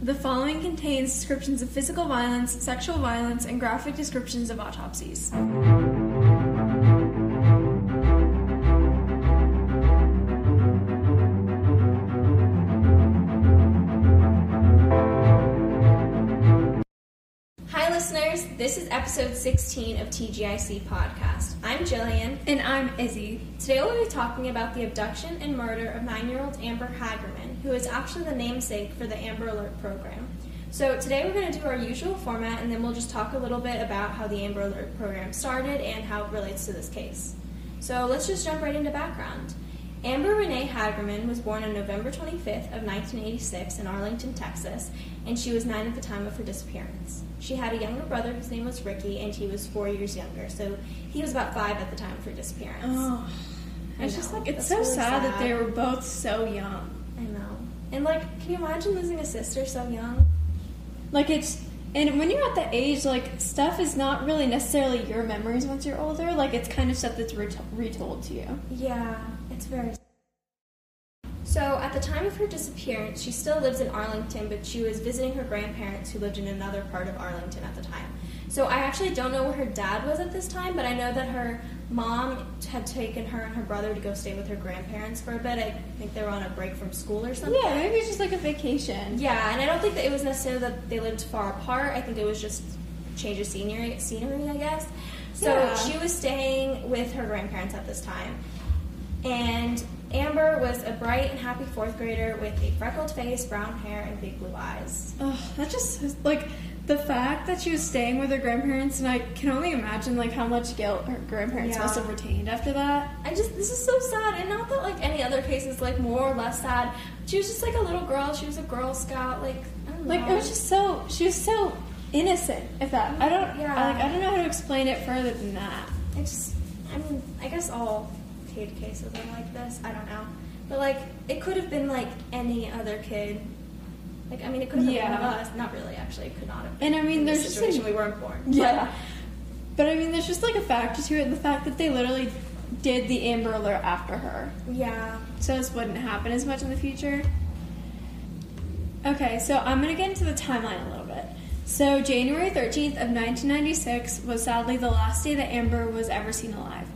The following contains descriptions of physical violence, sexual violence, and graphic descriptions of autopsies. This is episode 16 of TGIC Podcast. I'm Jillian. And I'm Izzy. Today we'll be talking about the abduction and murder of nine year old Amber Hagerman, who is actually the namesake for the Amber Alert program. So, today we're going to do our usual format and then we'll just talk a little bit about how the Amber Alert program started and how it relates to this case. So, let's just jump right into background. Amber Renee Hagerman was born on November 25th of 1986 in Arlington, Texas, and she was nine at the time of her disappearance. She had a younger brother whose name was Ricky, and he was four years younger, so he was about five at the time of her disappearance. Oh, I it's just like it's so really sad, that they were both so young. I know. And like, can you imagine losing a sister so young? Like it's and when you're at that age, like stuff is not really necessarily your memories once you're older. Like it's kind of stuff that's ret- retold to you. Yeah, it's very. So, at the time of her disappearance, she still lives in Arlington, but she was visiting her grandparents who lived in another part of Arlington at the time. So, I actually don't know where her dad was at this time, but I know that her mom had taken her and her brother to go stay with her grandparents for a bit. I think they were on a break from school or something. Yeah, maybe it's just like a vacation. Yeah, and I don't think that it was necessarily that they lived far apart. I think it was just change of scenery, scenery, I guess. So Yeah. she was staying with her grandparents at this time, and Amber was a bright and happy fourth grader with a freckled face, brown hair, and big blue eyes. Ugh, that just like the fact that she was staying with her grandparents, and I can only imagine like how much guilt her grandparents Yeah. must have retained after that. I just this is so sad, and not that like any other case is like more or less sad. She was just like a little girl. She was a Girl Scout. Like I don't know. Like it was just so she was so innocent. If that I don't Yeah. I, like I don't know how to explain it further than that. I just, I mean, I guess all kid cases are like this. I don't know, but like it could have been like any other kid. Like I mean, it could have been one of us. Not really, actually. It could not have. Been And I mean, there's just situation like- we weren't born. Yeah. But I mean, there's just like a factor to it, the fact that they literally did the Amber Alert after her. Yeah. So this wouldn't happen as much in the future. Okay, so I'm gonna get into the timeline a little bit. So January 13th of 1996 was sadly the last day that Amber was ever seen alive.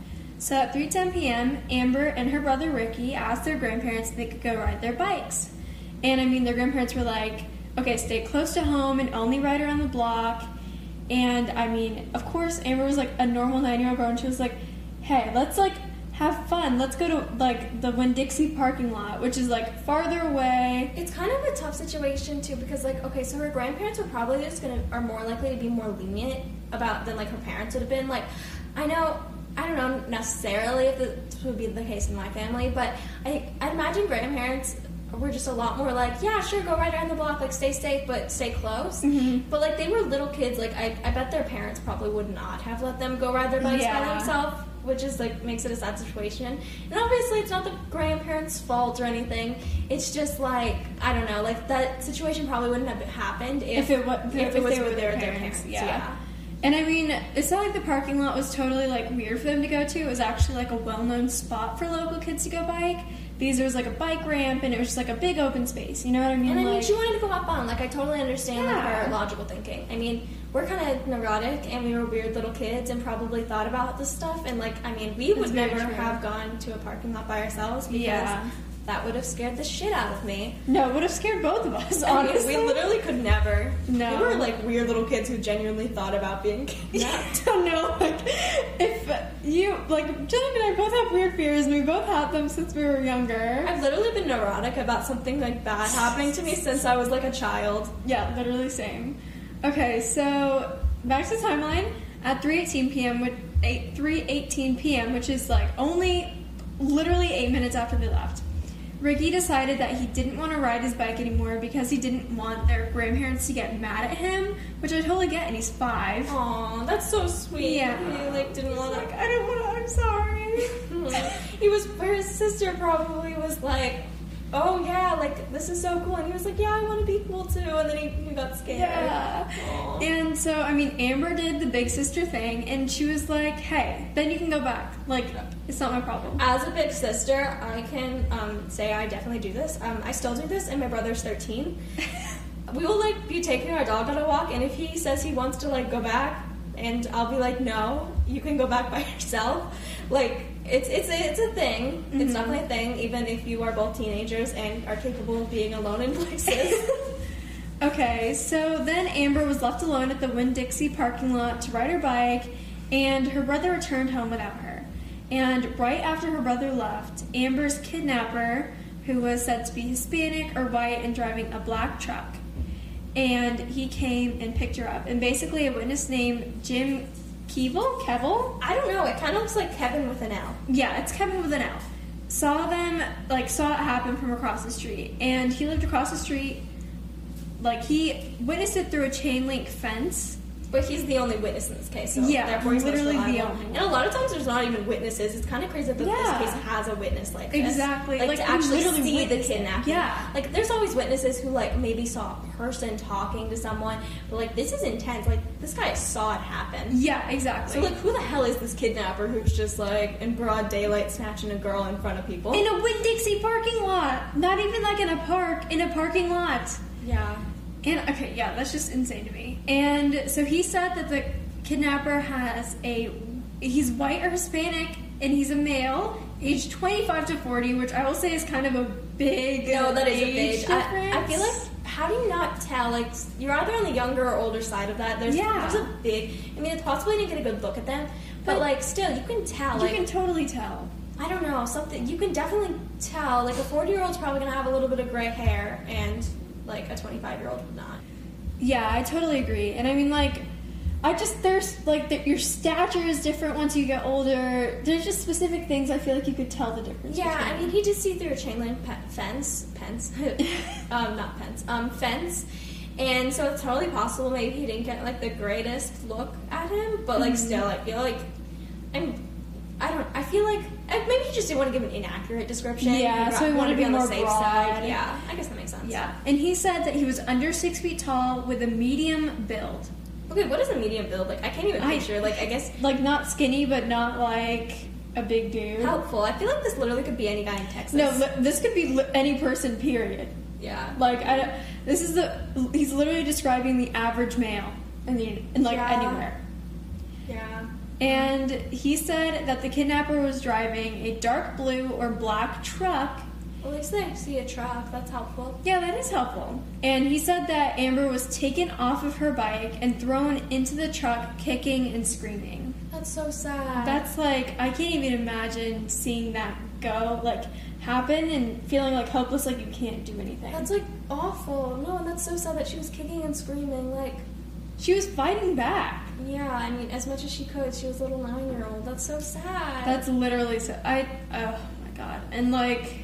So at 3:10 p.m., Amber and her brother Ricky asked their grandparents if they could go ride their bikes. And I mean, their grandparents were like, "Okay, stay close to home and only ride around the block." And I mean, of course, Amber was like a normal nine-year-old girl, and she was like, "Hey, let's like have fun. Let's go to like the Winn Dixie parking lot, which is like farther away." It's kind of a tough situation too because like okay, so her grandparents were probably just gonna are more likely to be more lenient about than like her parents would have been. Like, I know. I don't know necessarily if this would be the case in my family, but I, I imagine grandparents were just a lot more like, yeah, sure, go right around the block, like stay safe, but stay close. Mhm. But like they were little kids, like I, I bet their parents probably would not have let them go ride their bikes by themselves, which is like makes it a sad situation. And obviously, it's not the grandparents' fault or anything. It's just like I don't know, like that situation probably wouldn't have happened if, If it wa- if, if it was they were with their their, their parents, parents. yeah. yeah. And I mean, it's not like the parking lot was totally like weird for them to go to. It was actually like a well-known spot for local kids to go bike. Because there was like a bike ramp and it was just like a big open space. You know what I mean? And I mean, like, she wanted to go have fun. Like, I totally understand like, Yeah. her logical thinking. I mean, we're kind of neurotic and we were weird little kids and probably thought about this stuff. And, like, I mean, we That's would never true. have gone to a parking lot by ourselves because Yeah. That would have scared the shit out of me. no, it would have scared both of us. I mean, Honestly, we literally could never. No. We were like weird little kids who genuinely thought about being Yeah, kidnapped. Don't know. Like, if you like, Jillian and I both have weird fears, and we both had them since we were younger. I've literally been neurotic about something like bad happening to me since I was like a child. Yeah, literally same. Okay, so back to the timeline. At 3:18 p.m., with 8 3:18 p.m., which is like only literally eight minutes after they left, Ricky decided that he didn't want to ride his bike anymore because he didn't want their grandparents to get mad at him, which I totally get, and he's five. Aw, that's so sweet. Yeah. He like didn't want to... Like. I don't want to. I'm sorry. Mm-hmm. he was. His sister probably was like, "Oh yeah, like this is so cool," and he was like, "Yeah, I want to be cool too," and then he, he got scared. Yeah. Aw. And so, I mean, Amber did the big sister thing, and she was like, hey, then you can go back. Like, it's not my problem. As a big sister, I can um, say I definitely do this. Um, I still do this, and my brother's 13. we will like be taking our dog on a walk, and if he says he wants to like go back, and I'll be like, no, you can go back by yourself. Like it's it's a, it's a thing. Mhm. It's definitely a thing, even if you are both teenagers and are capable of being alone in places. Okay, so then Amber was left alone at the Winn Dixie parking lot to ride her bike, and her brother returned home without her. And right after her brother left, Amber's kidnapper, who was said to be Hispanic or white and driving a black truck, and he came and picked her up. And basically, a witness named Jim Keevil, Kevel, I don't know. It kind of looks like Kevin with an L. yeah, it's Kevin with an L. Saw them, like, saw it happen from across the street. And he lived across the street. Like, he witnessed it through a chain link fence. But he's the only witness in this case, so Yeah, therefore he's literally the only And a lot of times there's not even witnesses. It's kind of crazy that Yeah. this case has a witness like this. Exactly. Like, Like, to actually see the witnessed it. kidnapping. Yeah. Like there's always witnesses who like maybe saw a person talking to someone, but like this is intense. Like this guy saw it happen. Yeah, exactly. So like who the hell is this kidnapper who's just like in broad daylight snatching a girl in front of people? in a Winn Dixie parking lot. Not even like in a park, in a parking lot. yeah. And okay, yeah, that's just insane to me. And so he said that the kidnapper has a he's white or Hispanic and he's a male, age 25 to 40, which I will say is kind of a big No, that is a big. I. I feel like how do you not tell? Like you're either on the younger or older side of that. There's Yeah. there's a big. I mean, it's possible you didn't get a good look at them, but, But- like still, you can tell. you Like can totally tell. I don't know something. You can definitely tell. Like a 40 year old's probably gonna have a little bit of gray hair, and like a 25 year old would not. Yeah, I totally agree. And I mean, like, I just there's like the, your stature is different once you get older. There's just specific things I feel like you could tell the difference. Yeah, I mean, he did see through a chain link pe- fence, fence, um, not fence, um, fence, and so it's totally possible maybe he didn't get like the greatest look at him, but like Mhm. still, I feel like I'm, I don't, I feel like maybe he just didn't want to give an inaccurate description. Yeah, so he wanted to be on the safe broad. side. Yeah, I guess that Yeah, and he said that he was under six feet tall with a medium build, Okay, what is a medium build? Like, I can't even I- picture. Like, I guess like not skinny, but not like a big dude. helpful. I feel like this literally could be any guy in Texas. No, this could be any person. Period. yeah. Like I, don't- this is the he's literally describing the average male in the in like Yeah. anywhere. Yeah. And he said that the kidnapper was driving a dark blue or black truck. Well, at least they see a truck. That's helpful. Yeah, that is helpful. And he said that Amber was taken off of her bike and thrown into the truck, kicking and screaming. That's so sad. That's like I can't even imagine seeing that go like happen and feeling like hopeless, like you can't do anything. That's like awful. No, and that's so sad that she was kicking and screaming. Like, she was fighting back. yeah, I mean, as much as she could, she was a little nine year old. That's so sad. That's literally so. I oh my god. And like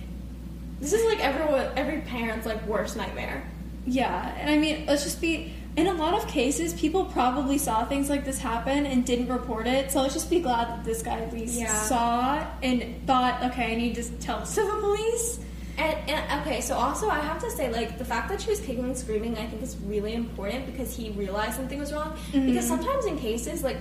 this is like everyone, every parent's like worst nightmare. yeah, and I mean let's just be. In a lot of cases, people probably saw things like this happen and didn't report it. So let's just be glad that this guy at least Yeah. saw and thought, okay, I need to tell civil police. And, and okay, so also I have to say, like the fact that she was kicking and screaming, I think is really important because he realized something was wrong. Because Mhm. sometimes in cases like,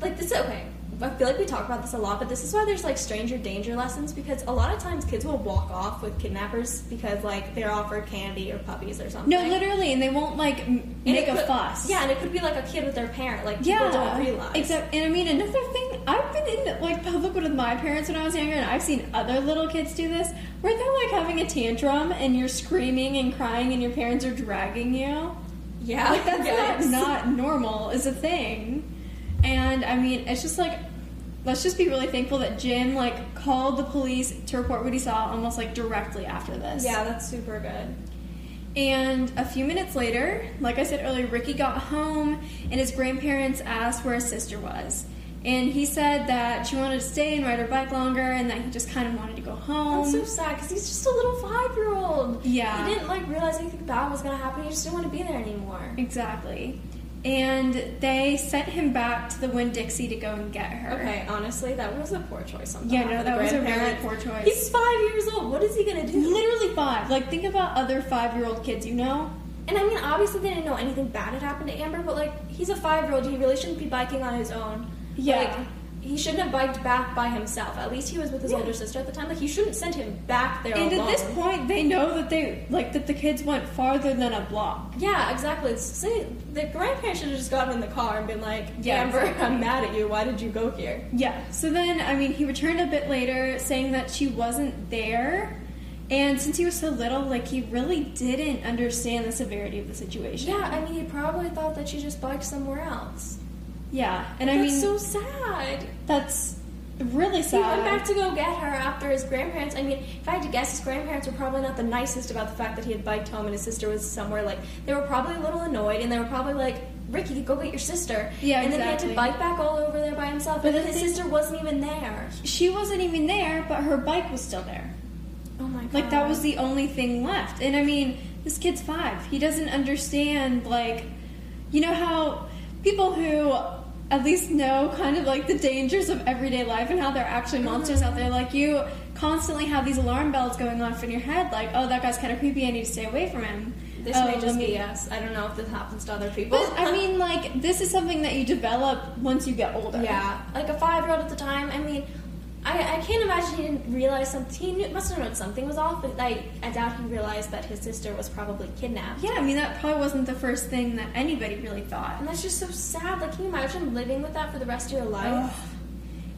like this, okay, I feel like we talk about this a lot, but this is why there's like stranger danger lessons because a lot of times kids will walk off with kidnappers because like they're offered candy or puppies or something. No, literally, and they won't like m- make it a fuss. Yeah, and it could be like a kid with their parent. Like people yeah, don't realize. Except, and I mean, another thing, I've been in like public with my parents when I was younger, and I've seen other little kids do this, where they're like having a tantrum, and you're screaming and crying, and your parents are dragging you. yeah, Like that's yes. not not normal. Is a thing, and I mean, it's just like. Let's just be really thankful that Jim like called the police to report what he saw almost like directly after this. Yeah, that's super good. And a few minutes later, like I said earlier, Ricky got home and his grandparents asked where his sister was. And he said that she wanted to stay and ride her bike longer and that he just kind of wanted to go home. That's so sad because he's just a little five year old. Yeah. He didn't like realize anything bad was gonna happen. He just didn't want to be there anymore. exactly. And they sent him back to the Winn Dixie to go and get her. Okay, honestly, that was a poor choice. On Yeah, no, that was a really poor choice. He's five years old. What is he gonna do? Literally five. Like, think about other five year old kids, you know? And I mean, obviously, they didn't know anything bad had happened to Amber, but like, he's a five year old. He really shouldn't be biking on his own. Yeah. Like, he shouldn't have biked back by himself. At least he was with his Yeah. older sister at the time. Like he shouldn't send him back there And alone. at this point, they know that they like that the kids went farther than a block. yeah, exactly. See, the grandparents should have just gotten in the car and been like, Yeah, Amber, exactly. I'm mad at you. Why did you go here? Yeah. So then, I mean, he returned a bit later, saying that she wasn't there. And since he was so little, like he really didn't understand the severity of the situation. Yeah, I mean, he probably thought that she just biked somewhere else. Yeah. And I That's mean, so sad. that's really sad. He went back to go get her after his grandparents. I mean, if I had to guess, his grandparents were probably not the nicest about the fact that he had biked home and his sister was somewhere. Like, they were probably a little annoyed, and they were probably like, "Ricky, go get your sister." Yeah, And then he had to bike back all over there by himself, But and then his sister wasn't even there. She wasn't even there, but her bike was still there. Oh my god! Like that was the only thing left. And I mean, this kid's five. He doesn't understand like you know how people who at least know kind of like the dangers of everyday life and how there are actually monsters out there. Like you constantly have these alarm bells going off in your head, like, oh that guy's kinda creepy, I need to stay away from him. This Oh, may um, just me- be us. I don't know if this happens to other people. But I mean like this is something that you develop once you get older. Yeah, like a five year old at the time. I mean, I, I can't imagine he didn't realize something. He knew, must have known something was off, but I, I doubt he realized that his sister was probably kidnapped. Yeah, I mean that probably wasn't the first thing that anybody really thought. And that's just so sad. Like, can you imagine living with that for the rest of your life? Ugh.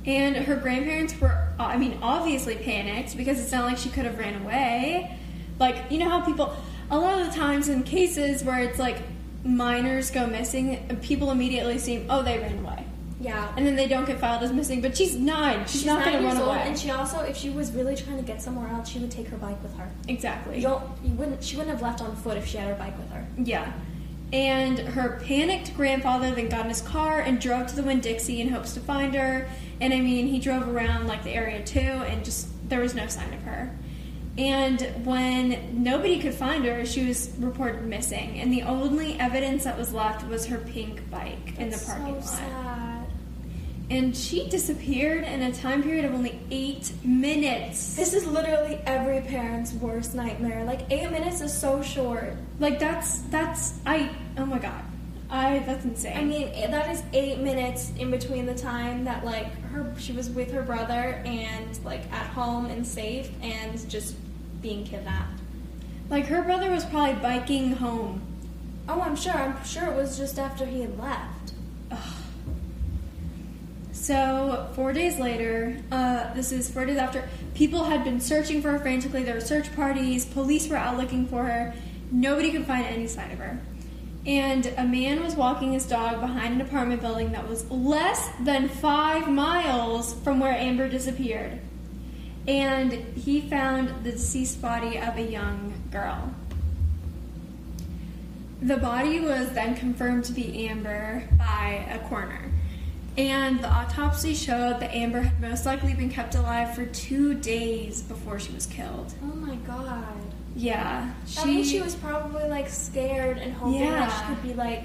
And her grandparents were, uh, I mean, obviously panicked because it's not like she could have ran away. Like, you know how people, a lot of the times in cases where it's like minors go missing, people immediately assume, oh, they ran away. Yeah. And then they don't get filed as missing, but she's nine. She's, not going to run away. and she also, if she was really trying to get somewhere else, she would take her bike with her. exactly. You don't, you wouldn't, she wouldn't have left on foot if she had her bike with her. Yeah. And her panicked grandfather then got in his car and drove to the Winn Dixie in hopes to find her. And I mean, he drove around like the area too, and just there was no sign of her. And when nobody could find her, she was reported missing. And the only evidence that was left was her pink bike in the parking so lot. sad. And she disappeared in a time period of only eight minutes. This is literally every parent's worst nightmare. Like eight minutes is so short. Like that's that's I oh my god. I that's insane. I mean, that is eight minutes in between the time that like her she was with her brother and like at home and safe and just being kidnapped. Like her brother was probably biking home. Oh, I'm sure. I'm sure it was just after he had left. So four days later, uh, this is four days after people had been searching for her frantically. There were search parties. Police were out looking for her. Nobody could find any sign of her. And a man was walking his dog behind an apartment building that was less than five miles from where Amber disappeared. And he found the deceased body of a young girl. The body was then confirmed to be Amber by a coroner. And the autopsy showed that Amber had most likely been kept alive for two days before she was killed. Oh my god. Yeah. That means she was probably like scared and hoping that she could be like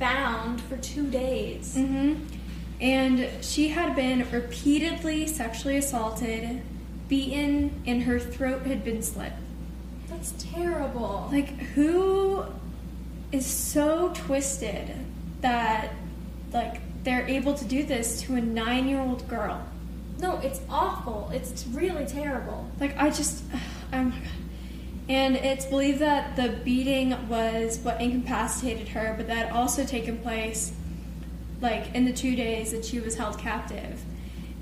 found for two days. Mm-hmm. And she had been repeatedly sexually assaulted, beaten, and her throat had been slit. That's terrible. Like, who is so twisted that, like, they're able to do this to a nine year old girl? No, it's awful. It's really terrible. Like, I just, oh my god. And it's believed that the beating was what incapacitated her, but that had also taken place, like, in the two days that she was held captive.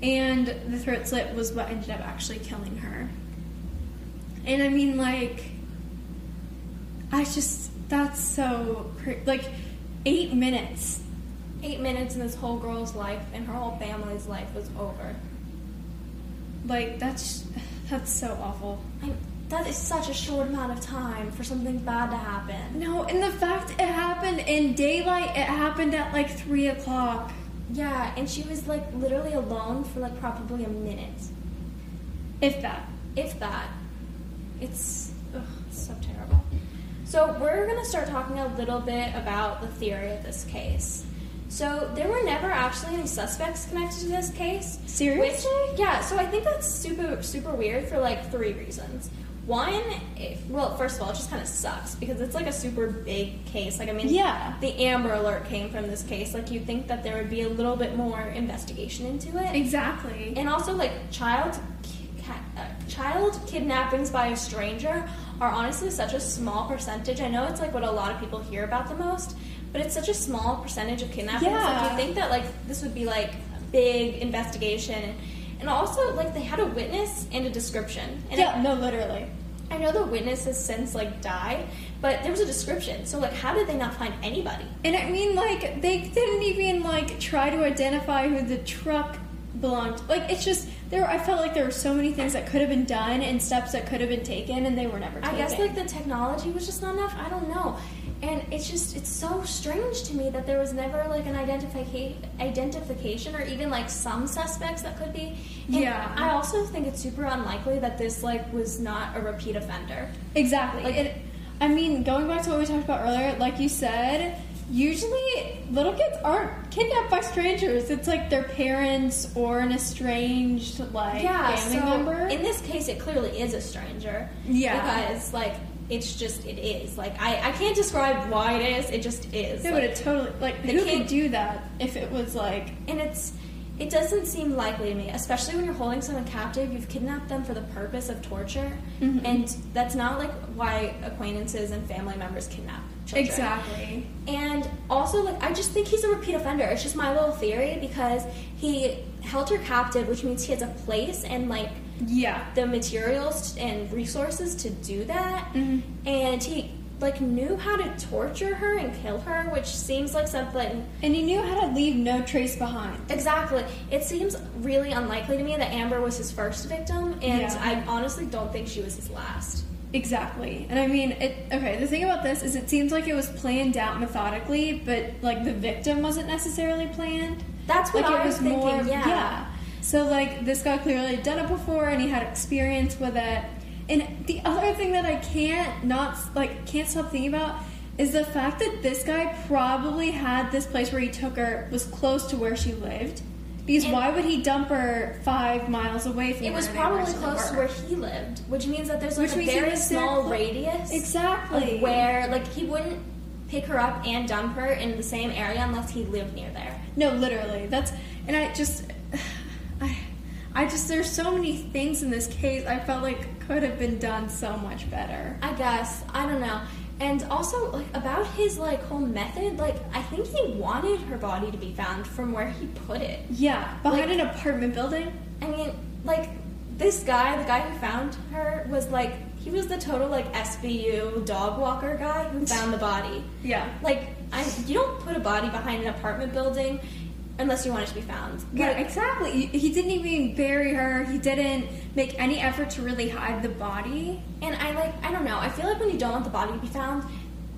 And the throat slit was what ended up actually killing her. And I mean, like, I just, that's so, like, eight minutes. Eight minutes in this whole girl's life and her whole family's life was over. Like, that's, that's so awful. I, that is such a short amount of time for something bad to happen. No, and the fact it happened in daylight, it happened at like three o'clock. Yeah, and she was like literally alone for like probably a minute, If that. if that. It's, ugh, it's so terrible. Mm. So we're gonna start talking a little bit about the theory of this case. So there were never actually any suspects connected to this case. Seriously? Which, yeah, so I think that's super super weird for like three reasons. One, it, well, first of all, it just kind of sucks because it's like a super big case. Like, I mean, Yeah. the Amber Alert came from this case. Like, you'd think that there would be a little bit more investigation into it. Exactly. And also, like child uh, child kidnappings by a stranger are honestly such a small percentage. I know it's like what a lot of people hear about the most, but it's such a small percentage of kidnappings. Like Yeah. you think that like this would be like a big investigation, and also like they had a witness and a description. And yeah, no, literally. I, know the witness has since like died, but there was a description. So like, how did they not find anybody? And I mean, like, they didn't even like try to identify who the truck belonged. Like, it's just there. I felt like there were so many things that could have been done and steps that could have been taken, and they were never. I guess like the technology was just not enough. I don't know. And it's just it's so strange to me that there was never like an identification identification or even like some suspects that could be. And Yeah. I also think it's super unlikely that this like was not a repeat offender. Exactly. Like- it, I mean, going back to what we talked about earlier, like you said, usually little kids aren't kidnapped by strangers. It's like their parents or an estranged like yeah. family so member. in this case, it clearly is a stranger. Yeah. Because like it's just it is like I I can't describe why it is. It just is. yeah, Like, but it totally like They who can't- could do that if it was like and it's it doesn't seem likely to me especially when you're holding someone captive you've kidnapped them for the purpose of torture Mhm. and that's not like why acquaintances and family members kidnap children exactly. and also like i just think he's a repeat offender it's just my little theory because he held her captive which means he has a place and like Yeah. the materials and resources to do that Mhm. and he like knew how to torture her and kill her which seems like something And he knew how to leave no trace behind. Exactly. It seems really unlikely to me that Amber was his first victim, and Yeah. I honestly don't think she was his last. Exactly. And I mean, it okay, the thing about this is it seems like it was planned out methodically, but like the victim wasn't necessarily planned. That's what like I it was was thinking. more yeah. So like this guy clearly had done it before and he had experience with it. And the other thing that I can't not like can't stop thinking about is the fact that this guy probably had this place where he took her was close to where she lived. Because And- why would he dump her five miles away from It was probably close to where he lived, which means that there's like Which a very small radius Exactly. where like he wouldn't pick her up and dump her in the same area unless he lived near there. No, literally. That's and I just I just there's so many things in this case I felt like could have been done so much better. I guess I don't know. And also, like about his like whole method, like I think he wanted her body to be found from where he put it. Yeah, behind Like- an apartment building. I mean, like this guy, the guy who found her, was like he was the total like SVU dog walker guy who found the body. Yeah. Like, I you don't put a body behind an apartment building unless you want it to be found. Yeah, Like, exactly. He, didn't even bury her. He didn't make any effort to really hide the body. and I like I don't know. I feel like when you don't want the body to be found.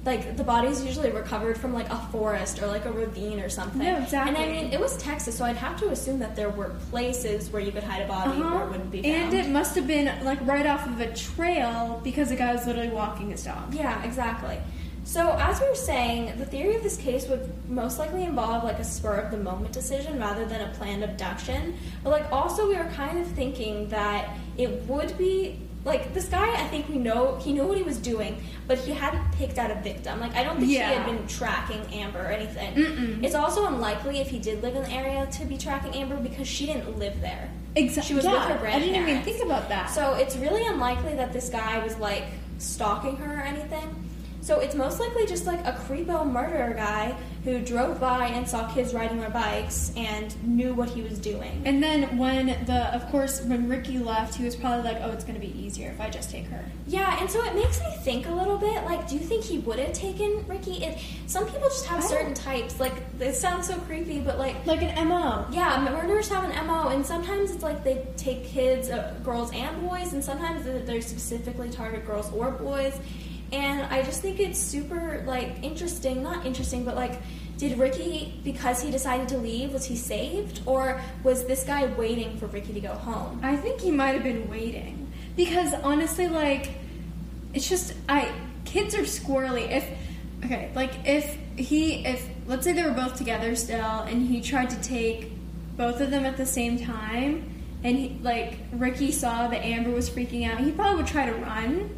Like the body is usually recovered from like a forest or like a ravine or something. No, exactly. And I mean, it was Texas, so I'd have to assume that there were places where you could hide a body where it wouldn't be found. Uh-huh. And it must have been like right off of a trail because the guy was literally walking his dog. Yeah, exactly. So, as we were saying, the theory of this case would most likely involve like a spur of the moment decision rather than a planned abduction. But like also we were kind of thinking that it would be like this guy I think we know he knew what he was doing, but he hadn't picked out a victim. Like I don't think Yeah. he had been tracking Amber or anything. Mm-mm. It's also unlikely if he did live in the area to be tracking Amber because she didn't live there. Exactly. She was with yeah, her I didn't even grandparents. think about that. So it's really unlikely that this guy was like stalking her or anything. So it's most likely just like a creepo murderer guy who drove by and saw kids riding their bikes and knew what he was doing. and then when the, of course, when Ricky left, he was probably like, "Oh, it's going to be easier if I just take her." Yeah, and so it makes me think a little bit. Like, do you think he would have taken Ricky? It, some people just have I certain types. Like, it sounds so creepy, but like, Like an mo. Yeah, murderers have an MO, and sometimes it's like they take kids, uh, girls and boys, and sometimes they specifically target girls or boys. And I just think it's super like interesting, not interesting, but like, did Ricky, because he decided to leave, was he saved, or was this guy waiting for Ricky to go home? I think he might have been waiting because honestly, like, it's just I kids are squirrely. If okay, like if he if let's say they were both together still and he tried to take both of them at the same time, and he, like Ricky saw that Amber was freaking out, he probably would try to run.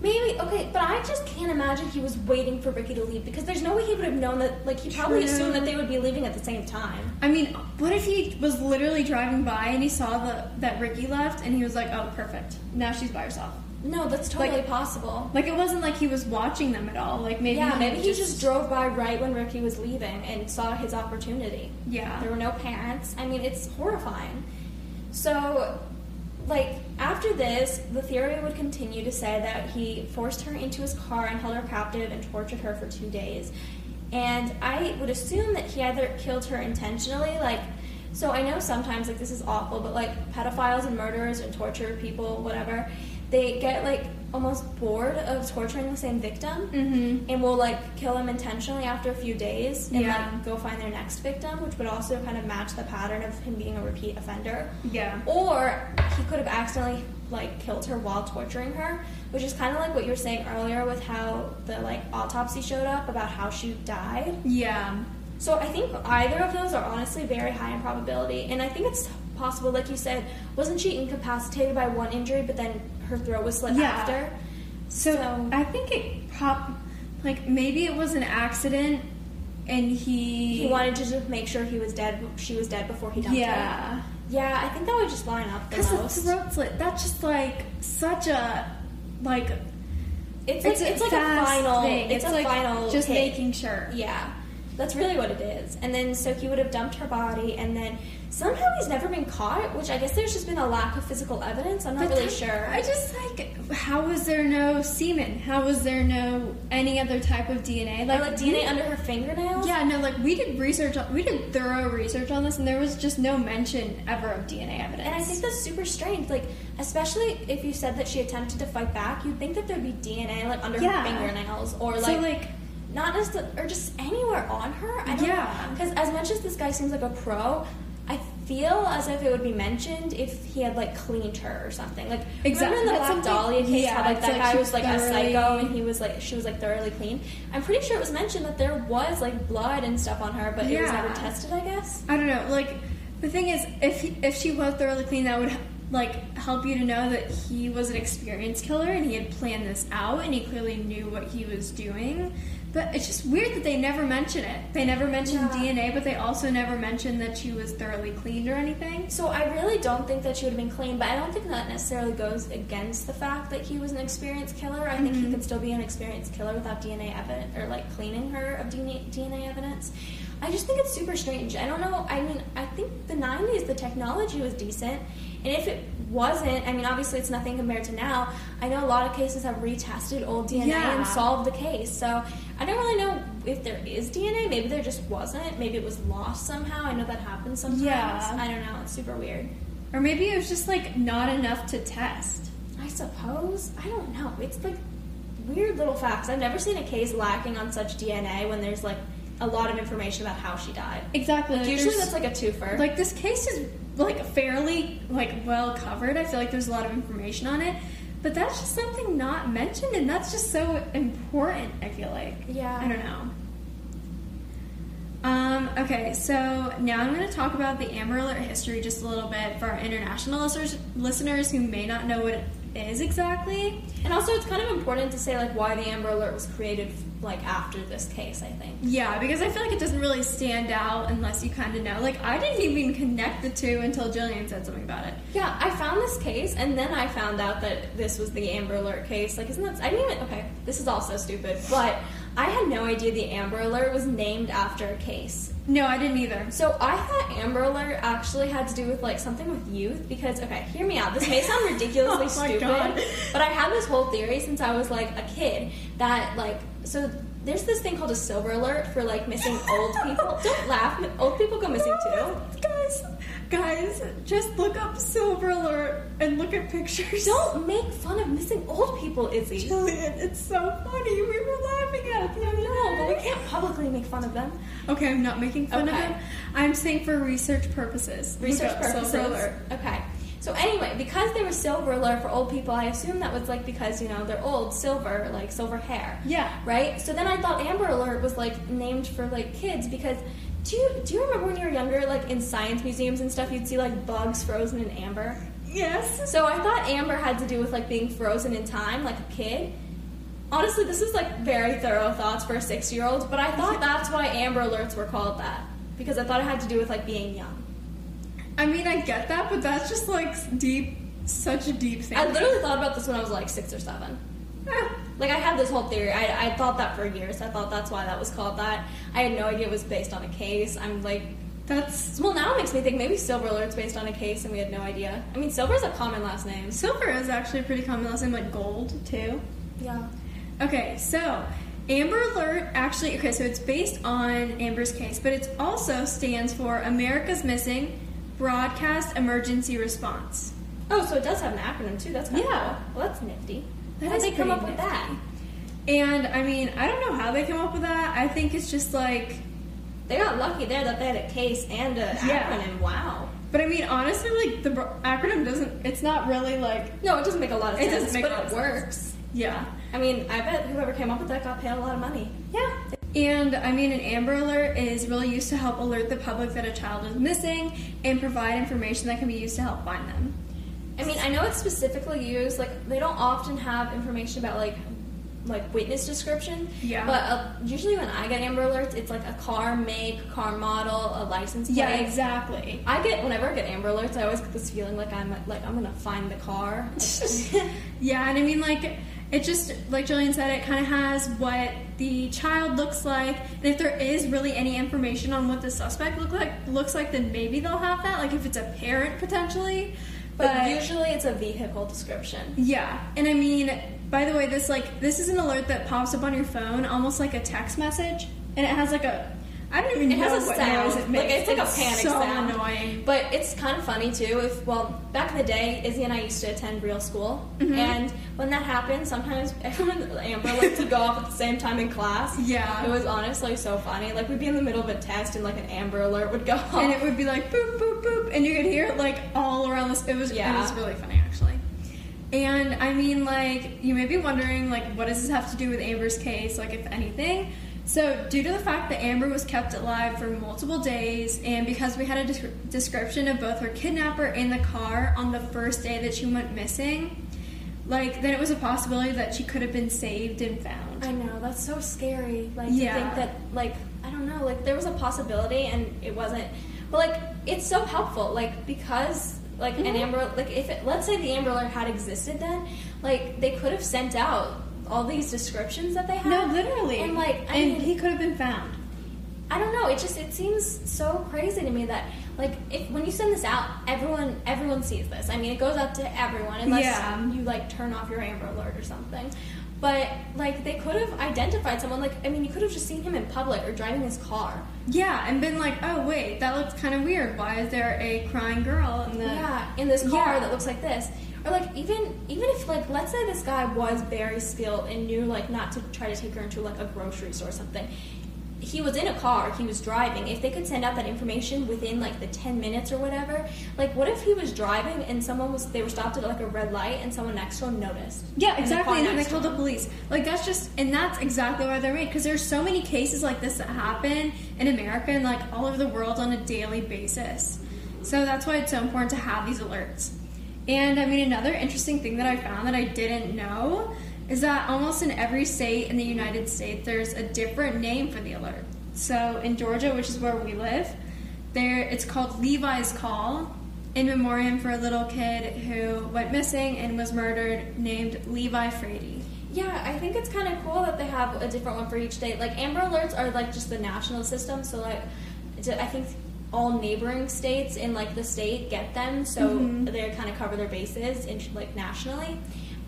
Maybe okay, but I just can't imagine he was waiting for Ricky to leave because there's no way he would have known that. Like he probably True. assumed that they would be leaving at the same time. I mean, what if he was literally driving by and he saw the, that Ricky left and he was like, "Oh, perfect. Now she's by herself." No, that's totally Like- possible. Like it wasn't like he was watching them at all. Like maybe yeah, maybe he just drove by right when Ricky was leaving and saw his opportunity. yeah. There were no parents. I mean, it's horrifying. So, like, after this, the theory would continue to say that he forced her into his car and held her captive and tortured her for two days. And I would assume that he either killed her intentionally, like, so I know sometimes, like, this is awful, but, like, pedophiles and murderers and torture people, whatever, they get, like, almost bored of torturing the same victim Mm-hmm. and will like kill him intentionally after a few days and Yeah. like go find their next victim, which would also kind of match the pattern of him being a repeat offender. Yeah. Or he could have accidentally like killed her while torturing her, which is kind of like what you were saying earlier with how the like autopsy showed up about how she died. Yeah. So I think either of those are honestly very high in probability, and I think it's possible, like you said, wasn't she incapacitated by one injury, but then her throat was slit Yeah. after? So, So- I think it prop like maybe it was an accident and he He wanted to just make sure he was dead. She was dead before he dumped her. Yeah. Yeah, I think that would just line up the Because the throat slit, that's just like such a like it's like it's, like a final. thing. It's, a like final. just hit. making sure. Yeah, that's really what it is. And then so he would have dumped her body, and then somehow he's never been caught. Which I guess there's just been a lack of physical evidence. I'm not But really that- sure. I just like how was there no semen? How was there no any other type of DNA? or oh, Like, like we- DNA under her fingernails. Yeah, no, like we did research. on- We did thorough research on this, and there was just no mention ever of DNA evidence. And I think that's super strange. Like, especially if you said that she attempted to fight back, you'd think that there'd be DNA like under Yeah. her fingernails or so. like, Like, not just or just anywhere on her. I don't Yeah. Because as much as this guy seems like a pro, I feel as if it would be mentioned if he had like cleaned her or something. Like Exactly. remember in the Black Dahlia case yeah, how like that like guy was like a psycho and he was like she was like thoroughly clean. I'm pretty sure it was mentioned that there was like blood and stuff on her, but it was never tested. I guess. I don't know. Like the thing is, if he, if she was thoroughly clean, that would like help you to know that he was an experienced killer and he had planned this out and he clearly knew what he was doing. But it's just weird that they never mention it. They never mention Yeah. DNA, but they also never mention that she was thoroughly cleaned or anything. So I really don't think that she would have been clean, but I don't think that necessarily goes against the fact that he was an experienced killer. I think he mm-hmm. could still be an experienced killer without DNA evidence or like cleaning her of DNA, DNA evidence. I just think it's super strange. I don't know. I mean, I think the 90s, the technology was decent. And if it wasn't, I mean, obviously it's nothing compared to now. I know a lot of cases have retested old DNA Yeah. and solved the case. So I don't really know if there is DNA. Maybe there just wasn't. Maybe it was lost somehow. I know that happens sometimes. Yeah. I don't know. It's super weird. Or maybe it was just like not enough to test. I suppose. I don't know. It's like weird little facts. I've never seen a case lacking on such DNA when there's like a lot of information about how she died. Exactly. like, Usually that's like a twofer. like this case is like fairly like well covered. I feel like there's a lot of information on it, but that's just something not mentioned, and that's just so important. I feel like. Yeah. I don't know. Um, okay, so now I'm going to talk about the Amber Alert history just a little bit for our international listeners, listeners who may not know what is exactly. and also it's kind of important to say like why the Amber Alert was created like after this case, I think. Yeah, because I feel like it doesn't really stand out unless you kind of know. Like, I didn't even connect the two until Jillian said something about it. Yeah, I found this case, and then I found out that this was the Amber Alert case. Like, isn't that? I didn't even. Okay, this is also stupid, but I had no idea the Amber Alert was named after a case. No, I didn't either. So I thought Amber Alert actually had to do with like something with youth because okay, hear me out. This may sound ridiculously Oh stupid, God. but I had this whole theory since I was like a kid that like so there's this thing called a silver alert for like missing old people. Don't laugh. Old people go missing too. Guys, just look up Silver Alert and look at pictures. Don't make fun of missing old people, Izzy. Jillian, it's so funny. We were laughing at it No, but we can't publicly make fun of them. Okay, I'm not making fun of Okay. him. I'm saying for research purposes. Research purposes. Silver Alert. Okay. So So anyway, because they were silver alert for old people, I assume that was like because you know they're old, silver, like silver hair. Yeah. Right. So then I thought Amber Alert was like named for like kids because. Do you, do you remember when you were younger, like in science museums and stuff, you'd see like bugs frozen in amber? Yes. So I thought amber had to do with like being frozen in time, like a kid. Honestly, this is like very thorough thoughts for a six year old, but I thought that's why Amber Alerts were called that. Because I thought it had to do with like being young. I mean, I get that, but that's just like deep, such a deep thing. I literally thought about this when I was like six or seven. Like I had this whole theory. I, I thought that for years. I thought that's why that was called that. I had no idea it was based on a case. I'm like, that's well now it makes me think maybe Silver Alert's based on a case and we had no idea. I mean, Silver's a common last name. silver is actually pretty common last name, like gold too. Yeah. Okay, so Amber Alert actually okay, so it's based on Amber's case, but it also stands for America's Missing Broadcast Emergency Response. Oh, so it does have an acronym too. That's kind of Yeah. cool. Well, that's nifty. That How'd is they come up with that? And I mean, I don't know how they come up with that. I think it's just like They got lucky there that they had a case and a Yeah. acronym. Wow. but I mean, honestly, like the acronym doesn't. It's not really like No, it doesn't make a lot of sense. It doesn't make but a lot it of sense. works. yeah. I mean, I bet whoever came up with that got paid a lot of money. Yeah. And I mean, an Amber Alert is really used to help alert the public that a child is missing and provide information that can be used to help find them. I mean, I know it's specifically used. Like, they don't often have information about like like witness description. Yeah. But uh, usually when I get Amber Alerts, it's like a car make, car model, a license plate. Yeah, exactly. I get whenever I get Amber Alerts, I always get this feeling like I'm like I'm gonna find the car. Yeah, and I mean, like, it just, like Jillian said, it kind of has what the child looks like. And if there is really any information on what the suspect look like, looks like, then maybe they'll have that. Like, if it's a parent potentially. But But usually it's a vehicle description. yeah, and I mean, by the way, this like this is an alert that pops up on your phone, almost like a text message, and it has like a. I don't even It know has a what sound. noise it Like, makes. it's like a panic sound. so sound. annoying. But it's kind of funny too. If well, back in the day, Izzy and I used to attend real school, Mhm. and when that happened, sometimes everyone Amber like to go off at the same time in class. Yeah. it was honestly so funny. Like we'd be in the middle of a test, and like an Amber Alert would go off. and it would be like boop boop boop, and you could hear it like all around this. It was yeah. it was really funny actually. And I mean, like you may be wondering, like what does this have to do with Amber's case, like if anything? So, due to the fact that Amber was kept alive for multiple days, and because we had a des- description of both her kidnapper and the car on the first day that she went missing, like then it was a possibility that she could have been saved and found. I know that's so scary. Like Yeah. to think that like I don't know, like there was a possibility and it wasn't. But like it's so helpful, like because like an Mhm. Amber, like if it, let's say the Amber Alert had existed then, like they could have sent out all these descriptions that they have. No, literally. And like I and mean, he could have been found. I don't know. It just it seems so crazy to me that like if when you send this out, everyone everyone sees this. I mean, it goes out to everyone unless Yeah. you like turn off your Amber Alert or something. But like they could have identified someone. Like I mean, you could have just seen him in public or driving his car. Yeah, and been like, oh wait, that looks kind of weird. Why is there a crying girl in the? yeah, in this car Yeah. that looks like this. Or like even even if like let's say this guy was very skilled and knew like not to try to take her into like a grocery store or something. He was in a car, he was driving. If they could send out that information within like the 10 minutes or whatever, like what if he was driving and someone was they were stopped at like a red light and someone next to him noticed? Yeah, And the exactly. And then they called the police. Like that's just, and that's exactly why they're made. Because there's so many cases like this that happen in America and like all over the world on a daily basis. So that's why it's so important to have these alerts. And I mean, another interesting thing that I found that I didn't know is that almost in every state in the United States, there's a different name for the alert. So in Georgia, which is where we live, there it's called Levi's Call in memoriam for a little kid who went missing and was murdered named Levi Frady. Yeah, I think it's kind of cool that they have a different one for each state. Like Amber Alerts are like just the national system, so like I think all neighboring states in like the state get them, so Mhm. they kind of cover their bases in, like nationally.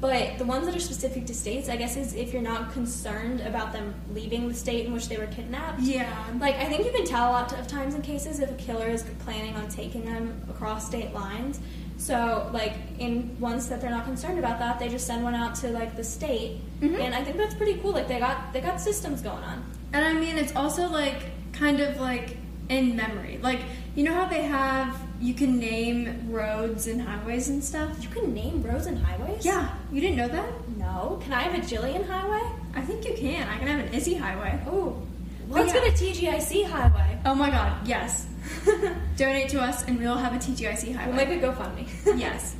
But the ones that are specific to states, I guess, is if you're not concerned about them leaving the state in which they were kidnapped. Yeah. Like I think you can tell a lot of times in cases if a killer is planning on taking them across state lines. So like in ones that they're not concerned about that, they just send one out to like the state, Mhm. and I think that's pretty cool. Like they got they got systems going on. And I mean, it's also like kind of like in memory. Like you know how they have you can name roads and highways and stuff. You can name roads and highways? Yeah, you didn't know that? No. Can I have a Jillian highway? I think you can. I can have an Izzy highway. Oh. Let's yeah. get a TGIC highway. Oh my god, yes. Donate to us and we'll have a TGIC highway. We'll make a GoFundMe. yes.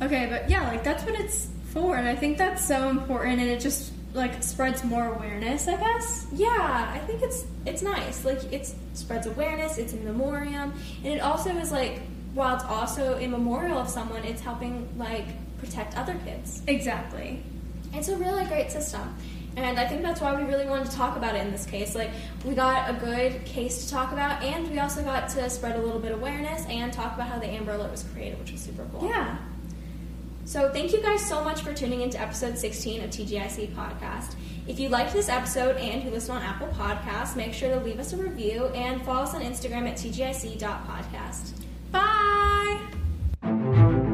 Okay, but yeah, like that's what it's for, and I think that's so important, and it just like spreads more awareness, I guess. Yeah, I think it's it's nice. Like it spreads awareness. It's in memoriam, and it also is like while it's also a memorial of someone, it's helping like protect other kids. Exactly. It's a really great system. And I think that's why we really wanted to talk about it in this case. Like, we got a good case to talk about, and we also got to spread a little bit of awareness and talk about how the Amber Alert was created, which was super cool. Yeah. So, thank you guys so much for tuning into episode 16 of TGIC Podcast. If you liked this episode and you listen on Apple Podcasts, make sure to leave us a review and follow us on Instagram at tgic.podcast. Bye!